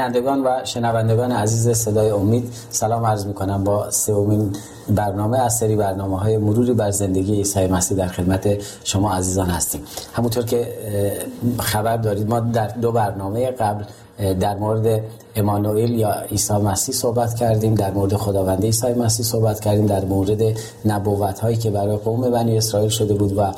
بینندگان و شنوندگان عزیز صدای امید سلام عرض می کنم با سومین برنامه از سری برنامه های مروری بر زندگی عیسی مسیح در خدمت شما عزیزان هستیم. همونطور که خبر دارید ما در دو برنامه قبل در مورد امانوئل یا عیسی مسیح صحبت کردیم در مورد خداوند عیسی مسیح صحبت کردیم در مورد نبوت هایی که برای قوم بنی اسرائیل شده بود و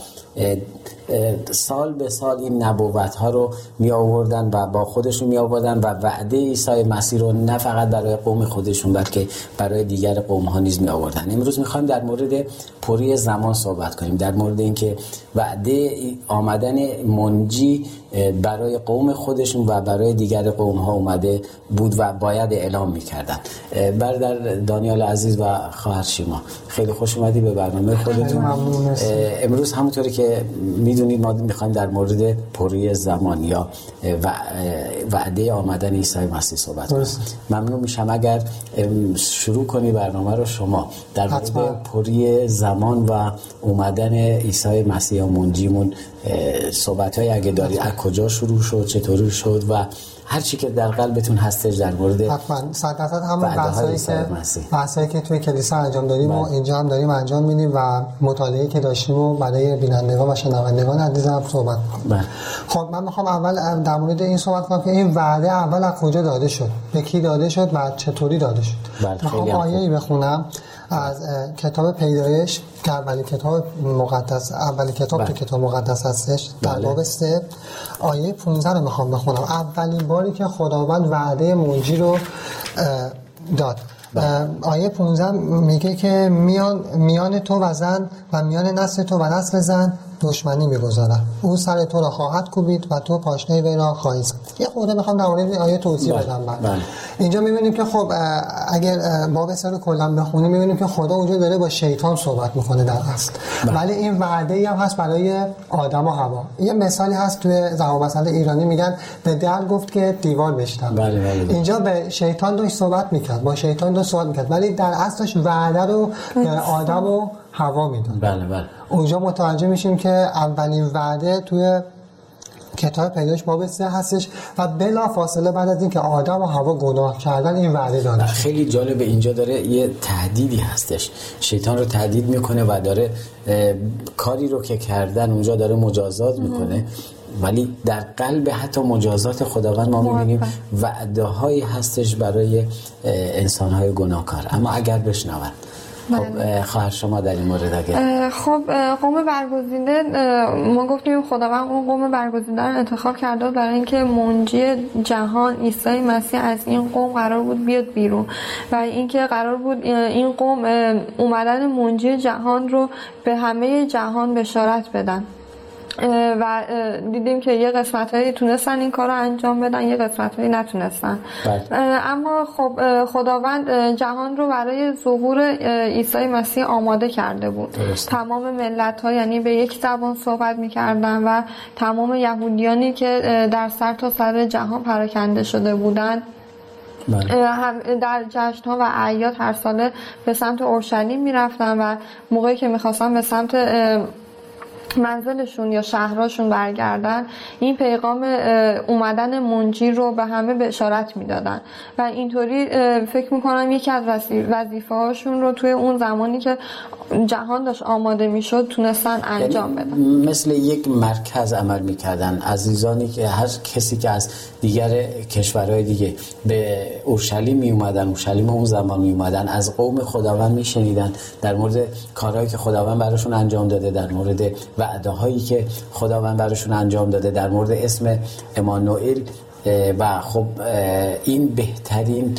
سال به سال این نبوت ها رو می آوردن و با خودشون می آوردن و وعده عیسی مسیح رو نه فقط برای قوم خودشون بلکه برای دیگر قوم ها نیز می آوردن امروز می خوایم در مورد پوری زمان صحبت کنیم در مورد اینکه وعده آمدن منجی برای قوم خودشون و برای دیگر قوم ها اومده بود و باید اعلام می‌کردن. برادر دانیال عزیز و خواهر شیما خیلی خوش اومدی به برنامه خودتون. امروز همونطوری که می‌دونید ما می‌خوایم در مورد پوری زمان یا وعده آمدن عیسی مسیح صحبت کنیم. ممنون میشم. اگر شروع کنی برنامه رو شما در مورد پوری زمان و اومدن عیسی مسیح منجیمون صحبت های اگه داری از کجا شروع شد چطوری شد و هر چی که در قلبتون هستش در مورد حتما. صد درصد همون بحثایی که بحثایی که توی کلیسا انجام دادیم و اینجا هم داریم انجام میدیم و مطالعه که داشتیم و برای بینندگان و شنوندگان عزیزم صحبت کنیم. خب من می‌خوام اول در مورد این صحبت کنم که این وعده اول از کجا داده شد؟ به کی داده شد و چطوری داده شد؟ می‌خوام آیه‌ای بخونم از کتاب پیدایش که اولی کتاب مقدس اولی کتاب تو کتاب مقدس هستش در باب سه. آیه 15 رو می‌خوام بخونم. اولین باری که خداوند وعده منجی رو داد. آیه 15 میگه که میان میان تو و زن و میان نسل تو و نسل زن دشمنی می‌گذارم. او سر تو را خواهد کوبید و تو پاشنه وی را خواهی زد. یه خورده می‌خوام در مورد آیه توضیح بدم من اینجا می‌بینیم که خب اگر باب سر کلا بخونیم می‌بینیم که خدا اونجا داره با شیطان صحبت می‌کنه در اصل. ولی این وعده ای هم هست برای آدم و هوا یه مثالی هست توی زبان مثلا ایرانی میگن به در گفت که دیوار بشتم بله بله اینجا به شیطان داشت صحبت می‌کرد با شیطان داشت صحبت می‌کرد. ولی در اصلش وعده رو به آدم و هوا می‌داد بله بله. اونجا متوجه میشیم که اولین وعده توی کتاب پیدایش باب سه هستش و بلا فاصله بعد از اینکه آدم و هوا گناه کردن این وعده داده خیلی جالب اینجا داره یه تهدیدی هستش. شیطان رو تهدید می‌کنه و داره کاری رو که کردن اونجا داره مجازات می‌کنه. ولی در قلب حتی مجازات خداوند ما می‌بینیم وعده هایی هستش برای انسان های گناهکار. اما اگر بشنوند خب خواهر شما در این مورد اگر خب قوم برگزیده ما گفتیم خداوند اون قوم برگزیده رو انتخاب کرده برای اینکه منجی جهان عیسی مسیح از این قوم قرار بود بیاد بیرون و اینکه قرار بود این قوم اومدن منجی جهان رو به همه جهان بشارت بدن. و دیدیم که یه قسمت هایی تونستن این کار رو انجام بدن یه قسمت هایی نتونستن اما خب خداوند جهان رو برای ظهور عیسی مسیح آماده کرده بود. درست. تمام ملت ها یعنی به یک زبان صحبت می‌کردن و تمام یهودیانی که در سر تا سر جهان پراکنده شده بودن. هم در جشن ها و اعیاد هر ساله به سمت اورشلیم می‌رفتن و موقعی که می‌خواستن به سمت منزلشون یا شهرهاشون برگردن این پیغام اومدن منجی رو به همه به اشارت می‌دادن. و اینطوری فکر می‌کنم یکی از وظیفه هاشون رو توی اون زمانی که جهان داشت آماده می‌شد تونستن انجام بدن. مثل یک مرکز عمل می‌کردن. عزیزانی که هر کسی که از دیگر کشورهای دیگه به اورشلیم می اومدن اورشلیم اون زمان می اومدن از قوم خداوند میشنیدن. در مورد کارهایی که خداوند براشون انجام داده در مورد وعده هایی که خداوند براشون انجام داده در مورد اسم امانوئل و خب این بهترین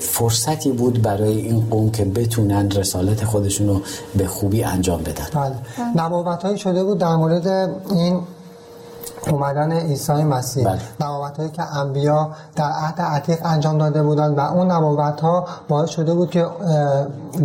فرصتی بود برای این قوم که بتونن رسالت خودشون رو به خوبی انجام بدن. بله. نبوت شده بود در مورد این اومدن عیسی مسیح بله. نبوت هایی که انبیا در عهد عتیق انجام داده بودند و اون نبوت ها باعث شده بود که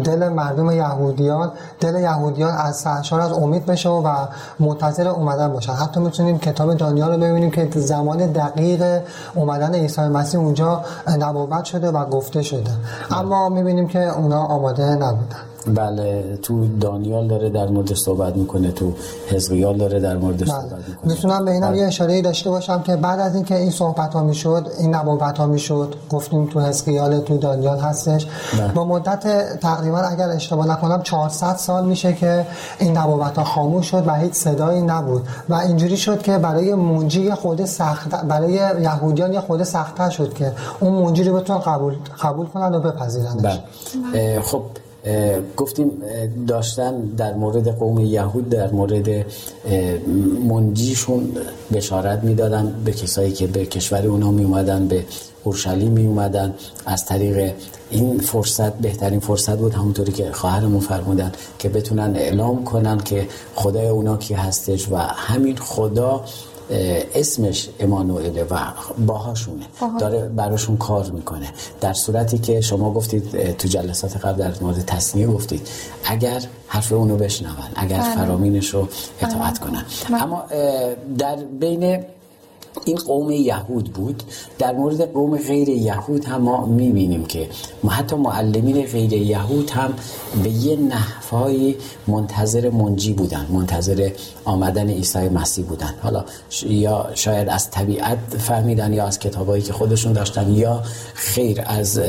دل مردم یهودیان دل یهودیان از سرشار از امید بشه و منتظر اومدن باشن حتی می‌تونیم کتاب دانیال رو ببینیم که زمان دقیق اومدن عیسی مسیح اونجا نبوت شده و گفته شده بله. اما می‌بینیم که اونا آماده نبودن بله تو دانیال داره در مورد صحبت می‌کنه تو حزقیال داره در مورد بله. صحبت می‌کنه می‌تونم به اینم بله. یه اشاره داشته باشم که بعد از اینکه این صحبت ها می‌شد این نبوت ها می‌شد گفتیم تو حزقیال تو دانیال هستش بله. با مدت تقریبا اگر اشتباه نکنم 400 سال میشه که این نبوت ها خاموش شد و هیچ صدایی نبود و اینجوری شد که برای منجی خود سخت برای یهودیان یه خود سختتر شد که اون منجی رو بتونن قبول قبول کنن و بپذیرنش بله. خب گفتیم داشتن در مورد قوم یهود در مورد منجیشون بشارت می‌دادن به کسایی که به کشور اونا می اومدن به اورشلیم می اومدن از طریق این فرصت بهترین فرصت بود همونطوری که خواهرمون فرمودن که بتونن اعلام کنن که خدای اونا کی هستش و همین خدا اسمش امانوئله و باهاشونه داره براشون کار می‌کنه در صورتی که شما گفتید تو جلسات قبل در مورد تصنیه گفتید اگر حرف اونو بشنون اگر بله. فرامینش رو اطاعت بله. کنن. اما در بین این قوم یهود بود. در مورد قوم غیر یهود هم ما می‌بینیم که حتی معلمین غیر یهود هم به یه نحوهای منتظر منجی بودن منتظر آمدن عیسی مسیح بودن. حالا یا شاید از طبیعت فهمیدن یا از کتابایی که خودشون داشتن یا خیر از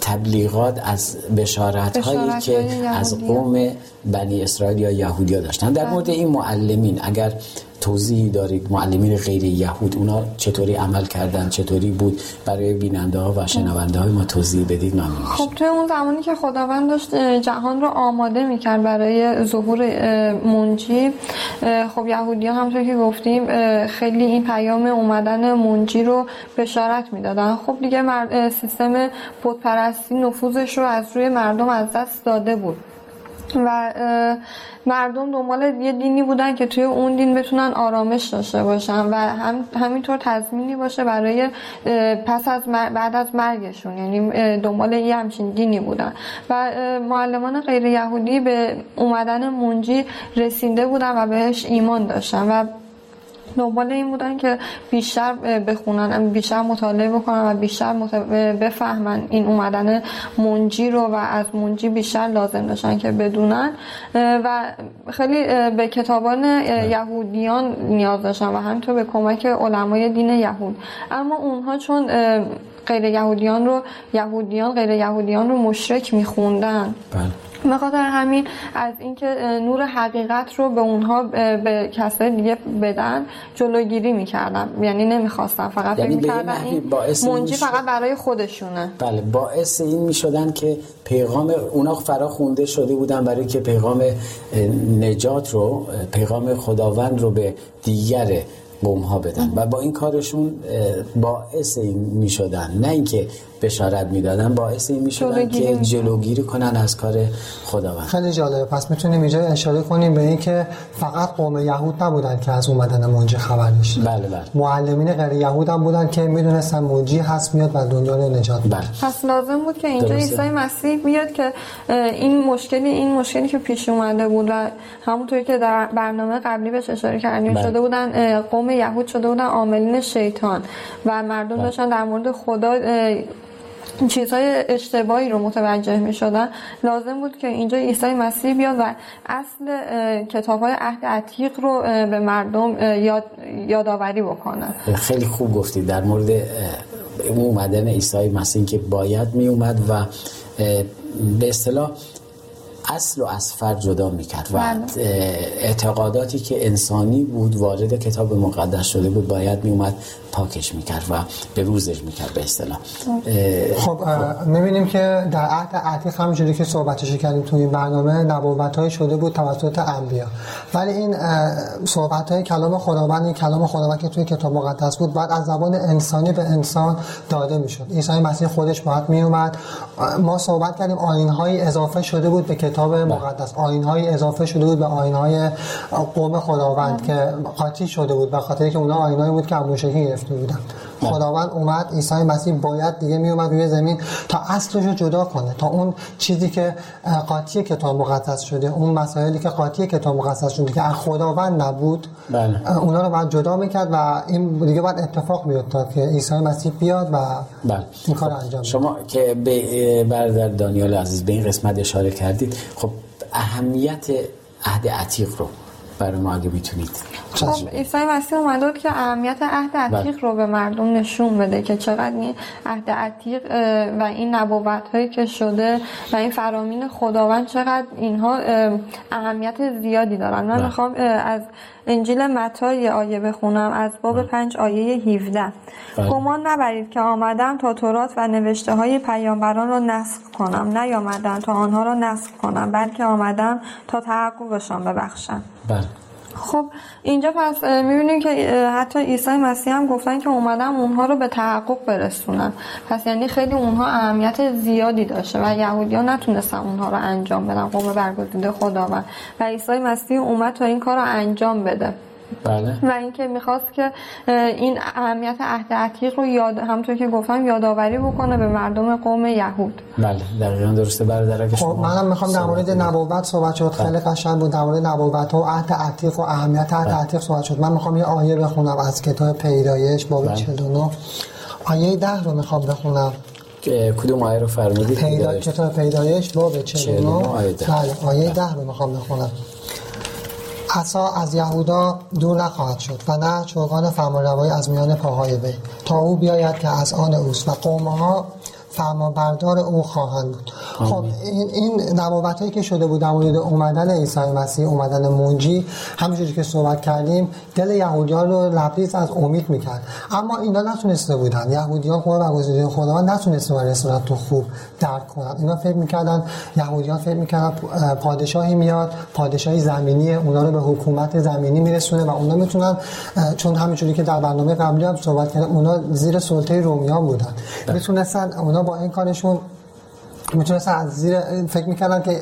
تبلیغات از بشارت هایی که از قوم بنی اسرائیل یا یهودیا داشتن. در بله. مورد این معلمین اگر توضیحی دارید معلمین غیر یهود اونا چطوری عمل کردن؟ چطوری بود؟ برای بیننده ها و شنونده های ما توضیح بدید ممنون خب توی اون زمانی که خداوند داشت جهان رو آماده می‌کرد برای ظهور منجی. خب یهودی ها همطور که گفتیم خیلی این پیام اومدن منجی رو بشارت می‌دادن. خب دیگه سیستم پرستی نفوذش رو از روی مردم از دست داده بود. و مردم دنبال یه دینی بودن که توی اون دین بتونن آرامش داشته باشن و هم همینطور تضمینی باشه برای پس از بعد از مرگشون. یعنی دنبال یه همچین دینی بودن. و معلمان غیر یهودی به اومدن منجی رسیده بودن و بهش ایمان داشتن. و دنبال این بودن که بیشتر بخونن بیشتر مطالعه بکنن و بیشتر بفهمن این اومدن منجی رو و از منجی بیشتر لازم داشتن که بدونن. و خیلی به کتابان یهودیان نیاز داشتن و همینطور به کمک علمای دین یهود. اما اونها چون غیر یهودیان رو یهودیان غیر یهودیان رو مشرک میخوندن. بله. به خاطر همین از اینکه نور حقیقت رو به اونها به کسای دیگه بدن جلوگیری می‌کردن. یعنی نمی‌خواستن فقط یعنی این منجی فقط برای خودشونه. بله باعث این می‌شدن که پیغام اونا فرا خونده شده بودن برای که پیغام نجات رو پیغام خداوند رو به دیگر قوم ها بدن. و با این کارشون باعث این می شدن نه اینکه بشارت می‌دادن باعث این می‌شدن که جلوگیری کنن از کار خداوند. خیلی جالبه. پس می‌تونیم اینجا اشاره کنیم به اینکه فقط قوم یهود نبودن که از اومدن منجی خبر داشتن بله بله. معلمین غیر یهود هم بودن که می‌دونستن منجی هست میاد و دنیا رو نجات بله. پس لازم بود که اینجا عیسی مسیح بیاد که این مشکلی این مشکلی که پیش اومده بود و همونطوری که در برنامه قبلی بهش اشاره کردیم بله. شده بودن قوم یهود شده بودن عاملین شیطان. و مردم بله. داشتن در مورد خدا چیزهای اشتباهی رو متوجه می شدن لازم بود که اینجا عیسی مسیح بیاد و اصل کتاب های عهد عتیق رو به مردم یاد، یادآوری بکنه. خیلی خوب گفتید در مورد اومدن عیسی مسیح که باید می اومد و به اصطلاح اصل و از فرد جدا می‌کرد و بله. اعتقاداتی که انسانی بود وارد کتاب مقدس شده بود باید میومد پاکش می‌کرد و به روزش می‌کرد به اصطلاح. خب می‌بینیم که در عهد عتیق همونجوری که صحبتش کردیم توی این برنامه نبوت شده بود توسط انبیا. ولی این صحبت های کلام خداوند این کلام خداوند که توی کتاب مقدس بود بعد از زبان انسانی به انسان داده می‌شد. عیسی مسیح خودش باید میومد ما صحبت کردیم آین های اضافه شده بود به کتاب کتاب بله. مقدس آینهای اضافه شده بود به آینهای قوم خداوند که قاطی شده بود به خاطر که اونها آینهایی بود که موشکی گرفته بودن بله. خداوند اومد عیسی مسیح باید دیگه می اومد روی زمین تا اصلش رو جدا کنه تا اون چیزی که قاطی کتاب مقدس شده اون مسائلی که قاطی کتاب مقدس شده که از خداوند نبود بله. اونا رو باید جدا می‌کرد و این دیگه باید اتفاق میافتاد که عیسی مسیح بیاد و بله. این کار انجام شما که به برادر دانیال عزیز به این قسمت اشاره کردید خب اهمیت عهد عتیق رو برای ما اگه می‌تونید خب عیسی مسیح اومده که اهمیت عهد عتیق بله. رو به مردم نشون بده که چقدر این عهد عتیق و این نبوت هایی که شده و این فرامین خداوند چقدر اینها اهمیت زیادی دارن من بله. می‌خوام از انجیل متی یه آیه بخونم از باب بله. پنج آیه 17 گمان نبرید که آمدم تا تورات و نوشته های پیامبران را نسخ کنم. نیامدم تا آنها را نسخ کنم بلکه آمدم تا تحققشان ببخشم. بله. خب اینجا پس می‌بینیم که حتی عیسی مسیح هم گفتن که اومدم اونها رو به تحقق برسونم. پس یعنی خیلی اونها اهمیت زیادی داشته و یهودی ها نتونستن اونها رو انجام بدن قوم برگزیده خداوند. و عیسی مسیح اومد تا این کار رو انجام بده. بله. و اینکه می‌خواست که این اهمیت عهد عتیق رو یاد همونطور که گفتم یادآوری بکنه به مردم قوم یهود. بله دقیقا درسته. برادر خب منم می‌خوام در مورد نبوت صحبت شد. خیلی بله. قشنگ بود در مورد نبوت و عهد عتیق و اهمیت عهد بله. عتیق صحبت شد. من می‌خوام یه آیه بخونم از کتاب پیدایش باب بله. 49 آیه 10 رو می‌خوام بخونم. کدوم آیه رو فرمودید؟ پیدا... کتاب پیدایش باب 49 بله آیه 10 رو می‌خوام بخونم. عصا از یهودا دور نخواهد شد و نه چوگان فرمانروایی از میان پاهای وی تا او بیاید که از آن اوست و قومها فرمانبردار او خواهند بود. خب این این هایی که شده بود در مورد اومدن عیسی مسیح اومدن منجی همونجوری که صحبت کردیم دل یهودیان رو لبریز از امید می‌کرد. اما اینا نتونسته بودن. یهودیان قوم برگزیده خداوند نتونسته برای تو خوب درک کنن. اینا فکر می‌کردن یهودیان فکر می‌کردن پادشاهی میاد پادشاهی زمینی اونا رو به حکومت زمینی میرسونه و اونا می‌تونن چون همینجوری که در برنامه قبلی هم صحبت کردم اونا زیر سلطه رومیان بودن. بله. می‌تونستن اونا با این کارشون می‌تونستن از زیر فکر می‌کردن که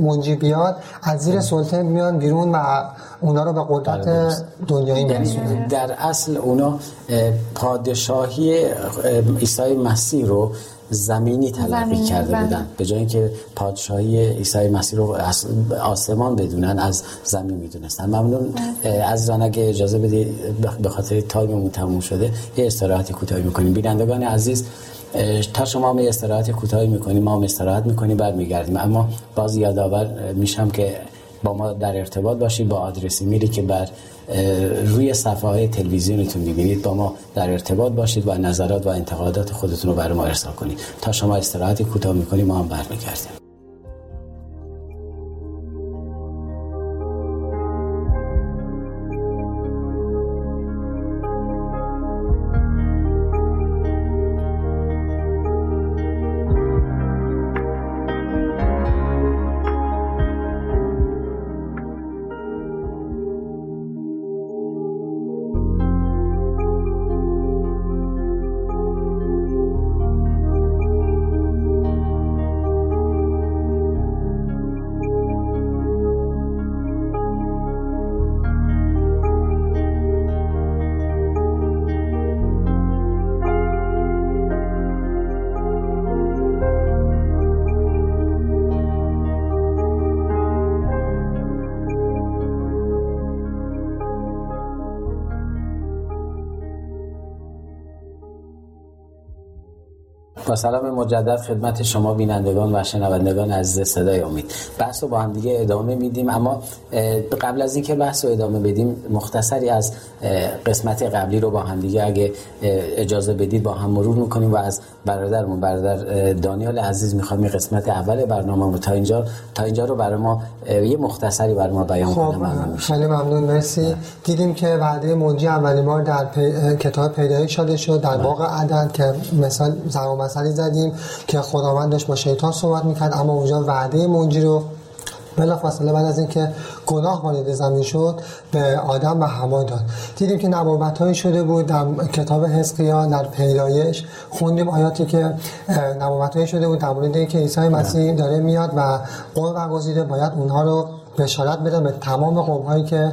منجی بیاد از زیر سلطه میان بیرون و اونا رو به قدرت بله، دنیایی یعنی میرسونن. در اصل اونا پادشاهی عیسی مسیح رو زمینی تلقی کرده بله. بودن. به جای اینکه پادشاهی عیسی مسیح رو آسمان بدونن از زمین می‌دونستن. ممنون. بله. از اگه اجازه بدی به خاطر تایممون تموم شده یه استراحت کوتاهی می‌کنیم بینندگان عزیز تا شما می استراحت کوتاهی می‌کنیم ما هم استراحت می‌کنیم بعد میگردیم اما باز یادآور میشم که با ما در ارتباط باشید با آدرس میری که بر روی صفحه های تلویزیونتون می‌بینید. با ما در ارتباط باشید و نظرات و انتقادات خودتون رو برای ما ارسال کنید. تا شما استراحت کوتاه می‌کنیم ما هم برمیگردیم. سلام مجدد خدمت شما بینندگان و شنوندگان عزیز صدای امید. بحث رو با هم دیگه ادامه میدیم اما قبل از اینکه بحث رو ادامه بدیم مختصری از قسمت قبلی رو با هم دیگه اگه اجازه بدید با هم مرور می‌کنیم و از برادرمون برادر دانیال عزیز می‌خوام این قسمت اول برنامه تا اینجا تا اینجا رو برای ما یه مختصری برای ما بیان خب خیلی ممنون مرسی. دیدیم که وعده منجی اولی بار در کتاب پیدایش شده شد در باغ عدن که مثال زمان مسئله زدیم که خداوند داشت با شیطان صحبت می‌کرد اما اونجا وعده منجی رو بلافاصله بعد از اینکه گناه وارد زمین شد به آدم و هوا داد دیدیم که نبوت شده بود در کتاب حزقیال در پیدایش. خوندیم آیاتی که نبوت شده بود در مورد اینکه عیسی مسیح داره میاد و قوم برگزیده باید اونها رو بشارت بدن به تمام قوم هایی که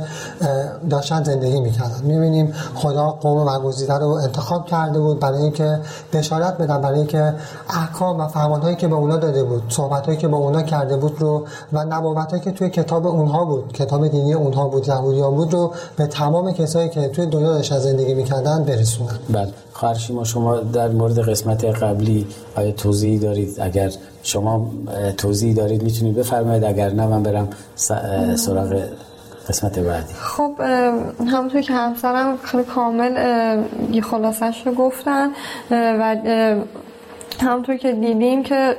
داشتن زندگی می‌کردن. می‌بینیم خدا قوم برگزیده رو انتخاب کرده بود برای اینکه بشارت بدن برای اینکه احکام و فرمان هایی که به اونا داده بود صحبت هایی که به اونا کرده بود رو و نبوت هایی که توی کتاب اونها بود کتاب دینی اونها بود یهودیان بود رو به تمام کسایی که توی دنیا داشتن زندگی می‌کردن برسونن. بله. خواهر شما در مورد قسمت قبلی آیا توضیحی دارید؟ اگر شما توضیحی دارید می‌تونید بفرمایید. اگر نه من برم سراغ قسمت بعدی. خب همونطور که همسرم خیلی کامل خلاصش رو گفتن و همونطور که دیدیم که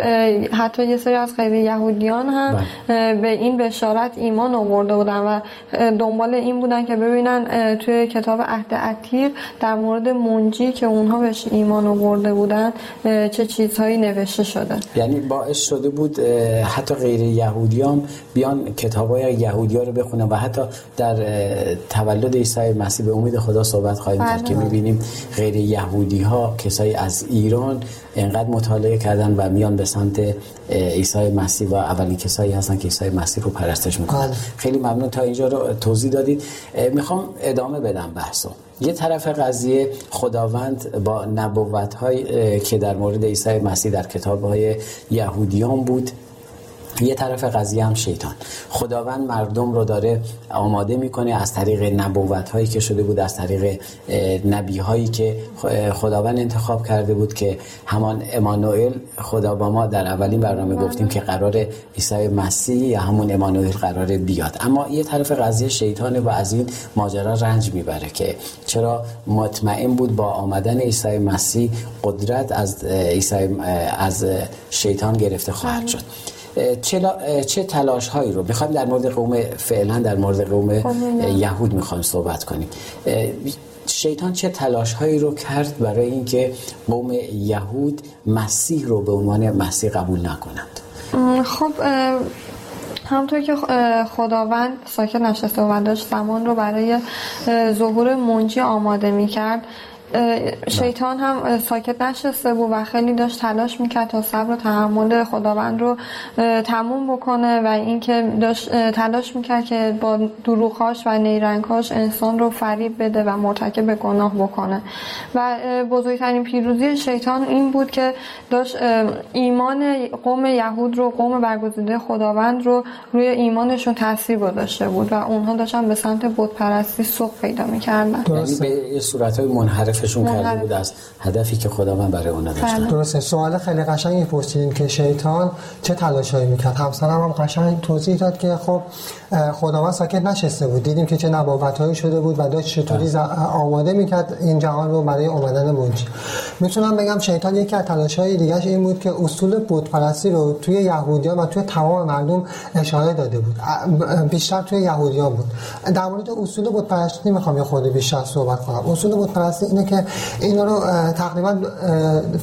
حتی یه سری از غیر یهودیان هم بله. به این بشارت ایمان آورده بودن و دنبال این بودن که ببینن توی کتاب عهد عتیق در مورد منجی که اونها بهش ایمان آورده بودن چه چیزهایی نوشته شده یعنی باعث شده بود حتی غیر یهودیان بیان کتاب های یهودی ها رو بخونن و حتی در تولد عیسی مسیح به امید خدا صحبت خواهیم کرد که بله. می‌بینیم غیر یهودی ها کسایی از ایران انقدر مطالعه کردن و میان به سمت عیسی مسیح و اولین کسایی هستن که عیسی مسیح رو پرستش می‌کنن. بله. خیلی ممنون تا اینجا رو توضیح دادید. می‌خوام ادامه بدم بحثو. یه طرف قضیه خداوند با نبوت های که در مورد عیسی مسیح در کتاب های یهودیان بود. یه طرف قضیه هم شیطان. خداوند مردم رو داره آماده می‌کنه از طریق نبوت هایی که شده بود از طریق نبی هایی که خداوند انتخاب کرده بود که همان امانوئل خدا با ما در اولین برنامه گفتیم که قرار عیسی مسیح یا همون امانوئل قرار بیاد. اما یه طرف قضیه شیطانه و از این ماجرا رنج می‌بره که چرا مطمئن بود با آمدن عیسی مسیح قدرت از عیسی از شیطان گرفته خواهد بله. شد. چه, چه تلاش هایی رو می‌خوایم در مورد قوم فعلا در مورد قوم یهود می‌خوایم صحبت کنیم. شیطان چه تلاش هایی رو کرد برای اینکه قوم یهود مسیح رو به عنوان مسیح قبول نکنند؟ خب همطور که خداوند ساکت نشسته و داشت زمان رو برای ظهور منجی آماده می کرد شیطان هم ساکت نشسته بود و خیلی داشت تلاش می‌کرد تا صبر و تحمل خداوند رو تموم بکنه و اینکه داشت تلاش می‌کرد که با دروغاش و نیرنگاش انسان رو فریب بده و مرتکب گناه بکنه. و بزرگترین پیروزی شیطان این بود که داشت ایمان قوم یهود رو قوم برگزیده خداوند رو روی ایمانشون تاثیر گذاشته بود و اونها داشتن به سمت بت پرستی سوق پیدا می‌کردن. یعنی به صورت های منحرف منحرفشون کرده بود از هدفی که خداوند برای اونا داشت بله. درسته. سوال خیلی قشنگی پرسیدین که شیطان چه تلاشایی می‌کرد؟ همسرم هم قشنگ توضیح داد که خب خداوند ساکت نشسته بود. دیدیم که چه نبوتایی شده بود و داشت چطوری بله. آماده می‌کرد این جهان رو برای اومدن منجی می‌تونم بگم شیطان یکی از تلاشهای دیگه این بود که اصول بت پرستی رو توی یهودیان و توی تمام مردم اشاره داده بود. بیشتر توی یهودیان بود. در مورد اصول بت پرستی می‌خوام یه خورده بیشتر صحبت کنم. اصول بت پرستی اینه که اینا رو تقریبا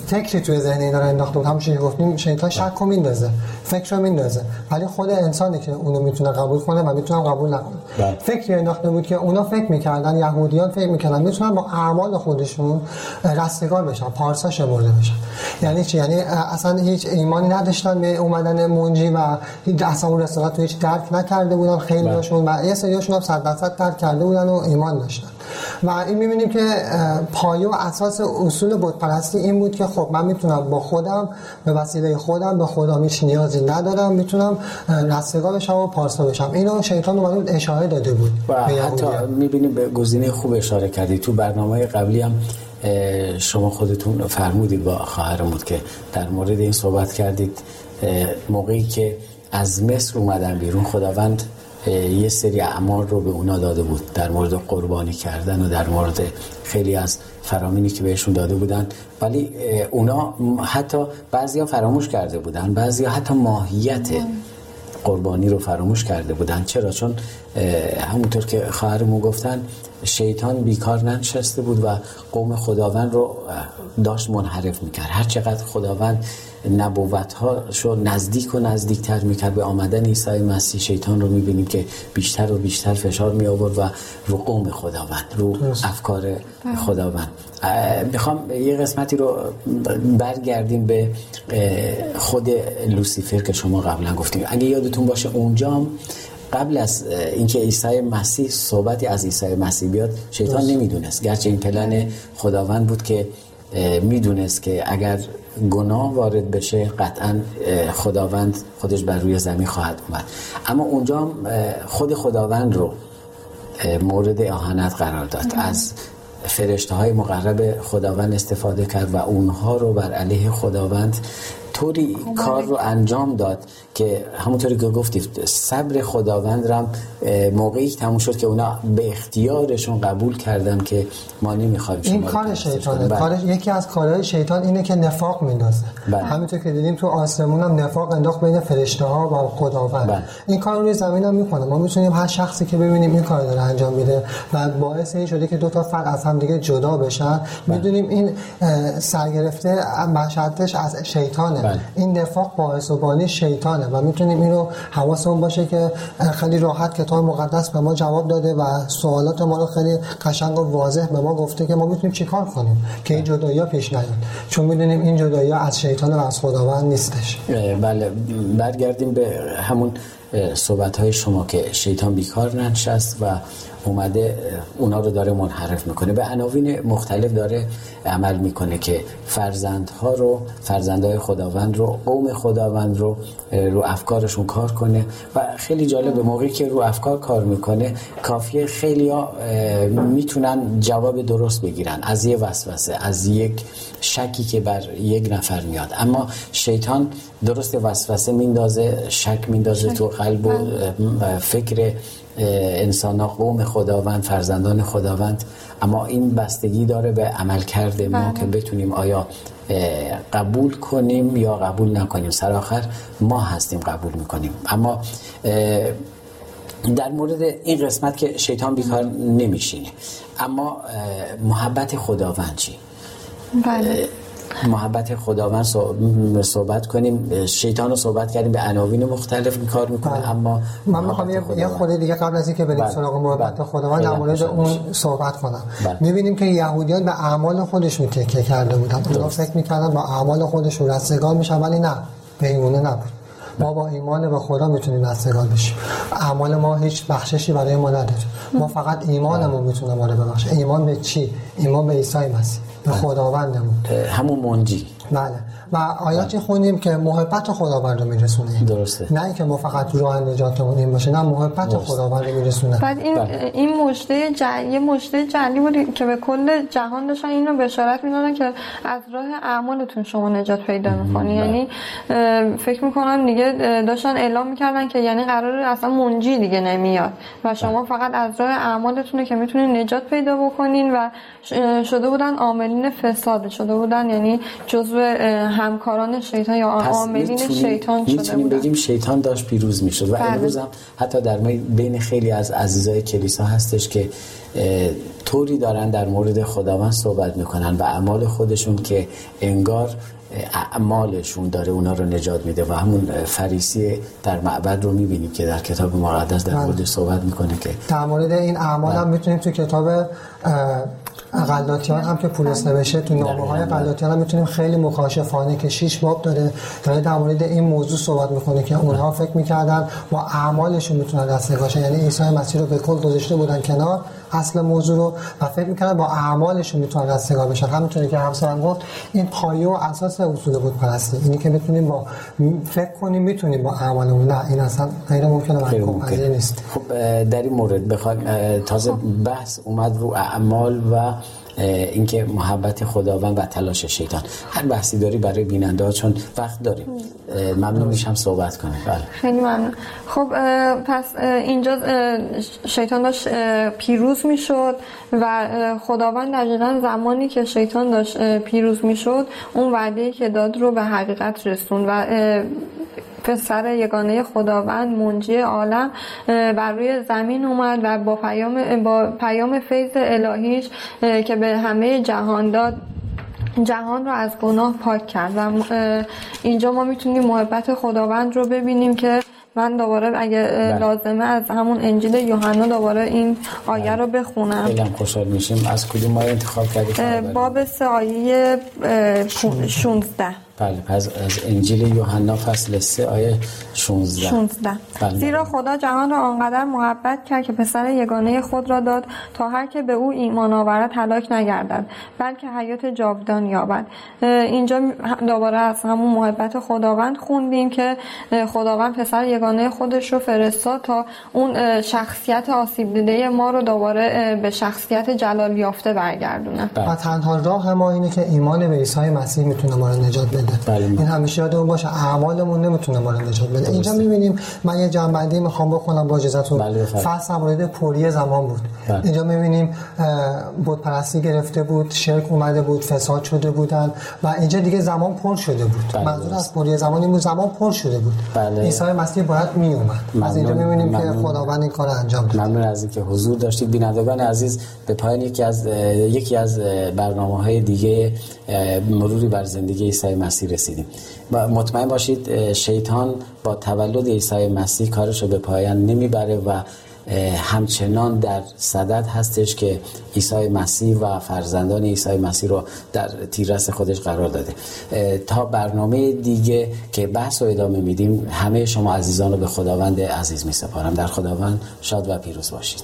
فکری توی ذهن اینا رو انداخته بود. همونش گفتیم شیطان شک رو میندازه فکر رو میندازه. ولی خود انسانی که اونو می‌تونه قبول کنه و می‌تونه قبول نکنه. بله. فکری انداخته بود که اونا فکر می‌کردن یهودیان فکر می‌کردن می‌تونن با اعمال خودشون رستگار بشن پارسا شمرده بشن. یعنی چی؟ یعنی اصلا هیچ ایمانی نداشتن به اومدن منجی و هیچ اصلا اون رسالت رو هیچ درک نکرده بودن خیلی بله. و یه سریاشون هم 100 درصد درک کرده بودن و ایمان داشتن. و این می‌بینیم که پایه و اساس اصول بت پرستی این بود که خب من می‌تونم با خودم به وسیله خودم به خدا هیچ نیازی ندارم می‌تونم رستگار بشم و پارسا بشم. اینو شیطان اومد اشاره داده بود و حتی می‌بینیم به گزینه خوب اشاره کردی. تو برنامه قبلی هم شما خودتون فرمودید با خواهرمون که در مورد این صحبت کردید موقعی که از مصر اومدن بیرون خداوند یه سری اعمال رو به اونا داده بود در مورد قربانی کردن و در مورد خیلی از فرامینی که بهشون داده بودن. ولی اونا حتی بعضی ها فراموش کرده بودن بعضی ها حتی ماهیت قربانی رو فراموش کرده بودن. چرا؟ چون همونطور که خواهرمون گفتن شیطان بیکار ننشسته بود و قوم خداوند رو داشت منحرف می‌کرد. هر چقدر خداوند نبوت شو نزدیک و نزدیکتر می‌کرد به آمدن عیسی مسیح شیطان رو می‌بینیم که بیشتر و بیشتر فشار می آورد و رو قوم خداوند رو افکار بله. خداوند. می‌خوام یه قسمتی رو برگردیم به خود لوسیفر که شما قبلا گفتیم. اگه یادتون باشه اونجا قبل از اینکه عیسی مسیح صحبتی از عیسی مسیح بیاد شیطان نمی‌دونست. گرچه این پلن خداوند بود که می‌دونست که اگر گناه وارد بشه قطعا خداوند خودش بر روی زمین خواهد اومد. اما اونجا خود خداوند رو مورد اهانت قرار داد. از فرشته های مقرب خداوند استفاده کرد و اونها رو بر علیه خداوند طوری کار رو انجام داد که همونطوری که گفتید صبر خداوند رم موقعی تموم شد که اونا به اختیارشون قبول کردن که ما نمی‌خوایم این کار شیطانه بله. کار یکی از کارهای شیطان اینه که نفاق میندازه بله. همینطور که دیدیم تو آسمون هم نفاق انداخت بین فرشته ها و خداوند بله. این کار روی زمین هم می‌کنه ما می‌تونیم هر شخصی که ببینیم این کار داره انجام میده و باعث این شده که دو تا فرد از هم دیگه جدا بشن. می‌دونیم این سرگرفته مشهدش از شیطانه بله. این نفاق باعث و بانی شیطانه و می‌تونیم اینو حواسمون باشه که خیلی راحت کتاب مقدس به ما جواب داده و سوالات ما رو خیلی قشنگ و واضح به ما گفته که ما می‌تونیم چیکار کنیم که این جدایی پیش نیاد. چون می‌دونیم این جدایی از شیطان و از خداوند نیستش. بله. برگردیم به همون صحبت های شما که شیطان بیکار ننشست و اومده اونا رو داره منحرف می‌کنه. به عناوین مختلف داره عمل می‌کنه که فرزندها رو فرزندهای خداوند رو قوم خداوند رو رو افکارشون کار کنه. و خیلی جالب به موقعی که رو افکار کار می‌کنه کافیه خیلی ها می‌تونن جواب درست بگیرن. از یه وسوسه از یک شکی که بر یک نفر میاد. اما شیطان درست وسوسه میندازه شک میندازه تو قلب و بله. فکر انسان ها قوم خداوند فرزندان خداوند اما این بستگی داره به عمل کرده ما بله. که بتونیم آیا قبول کنیم یا قبول نکنیم سرآخر ما هستیم قبول می‌کنیم اما در مورد این قسمت که شیطان بیکار نمیشینه اما محبت خداوند چی؟ بله محبت خداوند صحبت کنیم. شیطان رو صحبت کردیم به عناوین مختلف کار می‌کنه بله. اما من می‌خوام یه خود دیگه قبل از اینکه بریم بله. سراغ محبت بله. خداوند در مورد اون صحبت کنم. می‌بینیم که یهودیان به اعمال خودشون تکیه کرده بودن. اونا فکر می‌کردن با اعمال خودشون رستگار میشن ولی نه به ایمونه نبود. ما با ایمان به خدا می‌تونیم رستگار بشیم. اعمال ما هیچ بخششی برای ما نداره. ما فقط ایمانمون می‌تونه ما رو ببخشه. ایمان به چی؟ ایمان به عیسی مسیح. به خداوندمون. همون منجی. بله. و آیاتی خوندیم که محبت خداوند رو میرسونه درسته نه اینکه ما فقط راه نجاتمون این باشه نه محبت. خداوند رو میرسونه بعد این بله. این مشته جلی مشته جلی بود که به کل جهان داشتن اینو بشارت می‌دادن که از راه اعمالتون شما نجات پیدا می‌کنی بله. یعنی فکر می‌کنم دیگه داشتن اعلام می‌کردن که یعنی قرار اصلا منجی دیگه نمیاد و شما بله. فقط از راه اعمالتونه که می‌تونین نجات پیدا بکنین و شده بودن عاملین فساد شده بودن یعنی جزو همکاران شیطان یا عاملین شیطان شده بودن بگیم شیطان داشت پیروز می‌شد و بله. امروز هم حتی در بین خیلی از عزیزای کلیسا هستش که طوری دارن در مورد خداوند صحبت می‌کنن و اعمال خودشون که انگار اعمالشون داره اونا رو نجات میده و همون فریسی در معبد رو می‌بینیم که در کتاب مقدس در بله. مورد صحبت می‌کنه که در مورد این اعمال هم بله. می‌تونیم تو کتاب غلاطیان هم که پولس نوشته تو نامه های غلاطیان هم می‌تونیم خیلی مکاشفانه که شیش باب داره داره در مورد این موضوع صحبت می‌کنه که اونها فکر می‌کردن با اعمالشون می‌تونن دست یعنی عیسی مسیح رو به کل گذاشته بودن کنار. اصل موضوع رو و فکر می‌کردن با اعمالشون می‌تونن رستگار بشن همینطوری که همسرم گفت این پایه و اساس اصول بود پرستی اینی که می‌تونیم با فکر کنیم می‌تونیم با اعمالمون. نه این اصلا غیر ممکنه ممکن. نیست. خب در این مورد بخوایم تازه بحث اومد رو اعمال و اینکه محبت خداوند و تلاش شیطان. هر بحثی داری برای بیننده ها چون وقت داریم. ممنون میشم صحبت کنه بله. خیلی ممنون. خب پس اینجا شیطان داشت پیروز می‌شد و خداوند دقیقا زمانی که شیطان داشت پیروز می‌شد اون وعده که داد رو به حقیقت رسون و پسر یگانه خداوند منجی عالم بر روی زمین اومد و با پیام با پیام فیض الهیش که به همه جهان داد جهان رو از گناه پاک کرد. و اینجا ما می‌تونیم محبت خداوند رو ببینیم که من دوباره اگه بله. لازمه از همون انجیل یوحنا دوباره این آیه بله. رو بخونم. خیلی خوشحال میشیم. از کدوم آیه انتخاب کردید باب سه آیه 16 بله پس از انجیل یوحنا فصل 3 آیه 16 16 بله. زیرا خدا جهان را آنقدر محبت کرد که پسر یگانه خود را داد تا هر که به او ایمان آورد هلاک نگردد بلکه حیات جاودان یابد اینجا دوباره از همون محبت خداوند خوندیم که خداوند پسر یگانه خودش رو فرستاد تا اون شخصیت آسیب دیده ما رو دوباره به شخصیت جلال یافته برگردونه بله. و تنها راه ما اینه که ایمان به عیسی مسیح می‌تونه ما رو نجات بده بله. این همیشه یادمون باشه اعمالمون نمی‌تونه ما رو نجات بده اینجا می‌بینیم من یه جنبندی می‌خوام بکنم با اجازهتون. بله فصل مورد پوری زمان بود. بله. اینجا می‌بینیم بود پرستی گرفته بود شرک اومده بود فساد شده بودن و اینجا دیگه زمان پر شده بود. بله منظور از پوری زمان این زمان پر شده بود. بله. عیسی مسیح باید می اومد از اینجا می‌بینیم که خداوند این کار انجام داد. ممنون از اینکه حضور داشتید. بینندگان عزیز به پایان یکی از یکی از برنامه‌های دیگه مروری بر زندگی عیسی مسیح. رسیدیم. مطمئن باشید شیطان با تولد عیسی مسیح کارش رو به پایان نمی‌بره و همچنان در صدد هستش که عیسی مسیح و فرزندان عیسی مسیح رو در تیررس خودش قرار داده. تا برنامه دیگه که بحث رو ادامه میدیم همه شما عزیزان رو به خداوند عزیز می سپارم در خداوند شاد و پیروز باشید.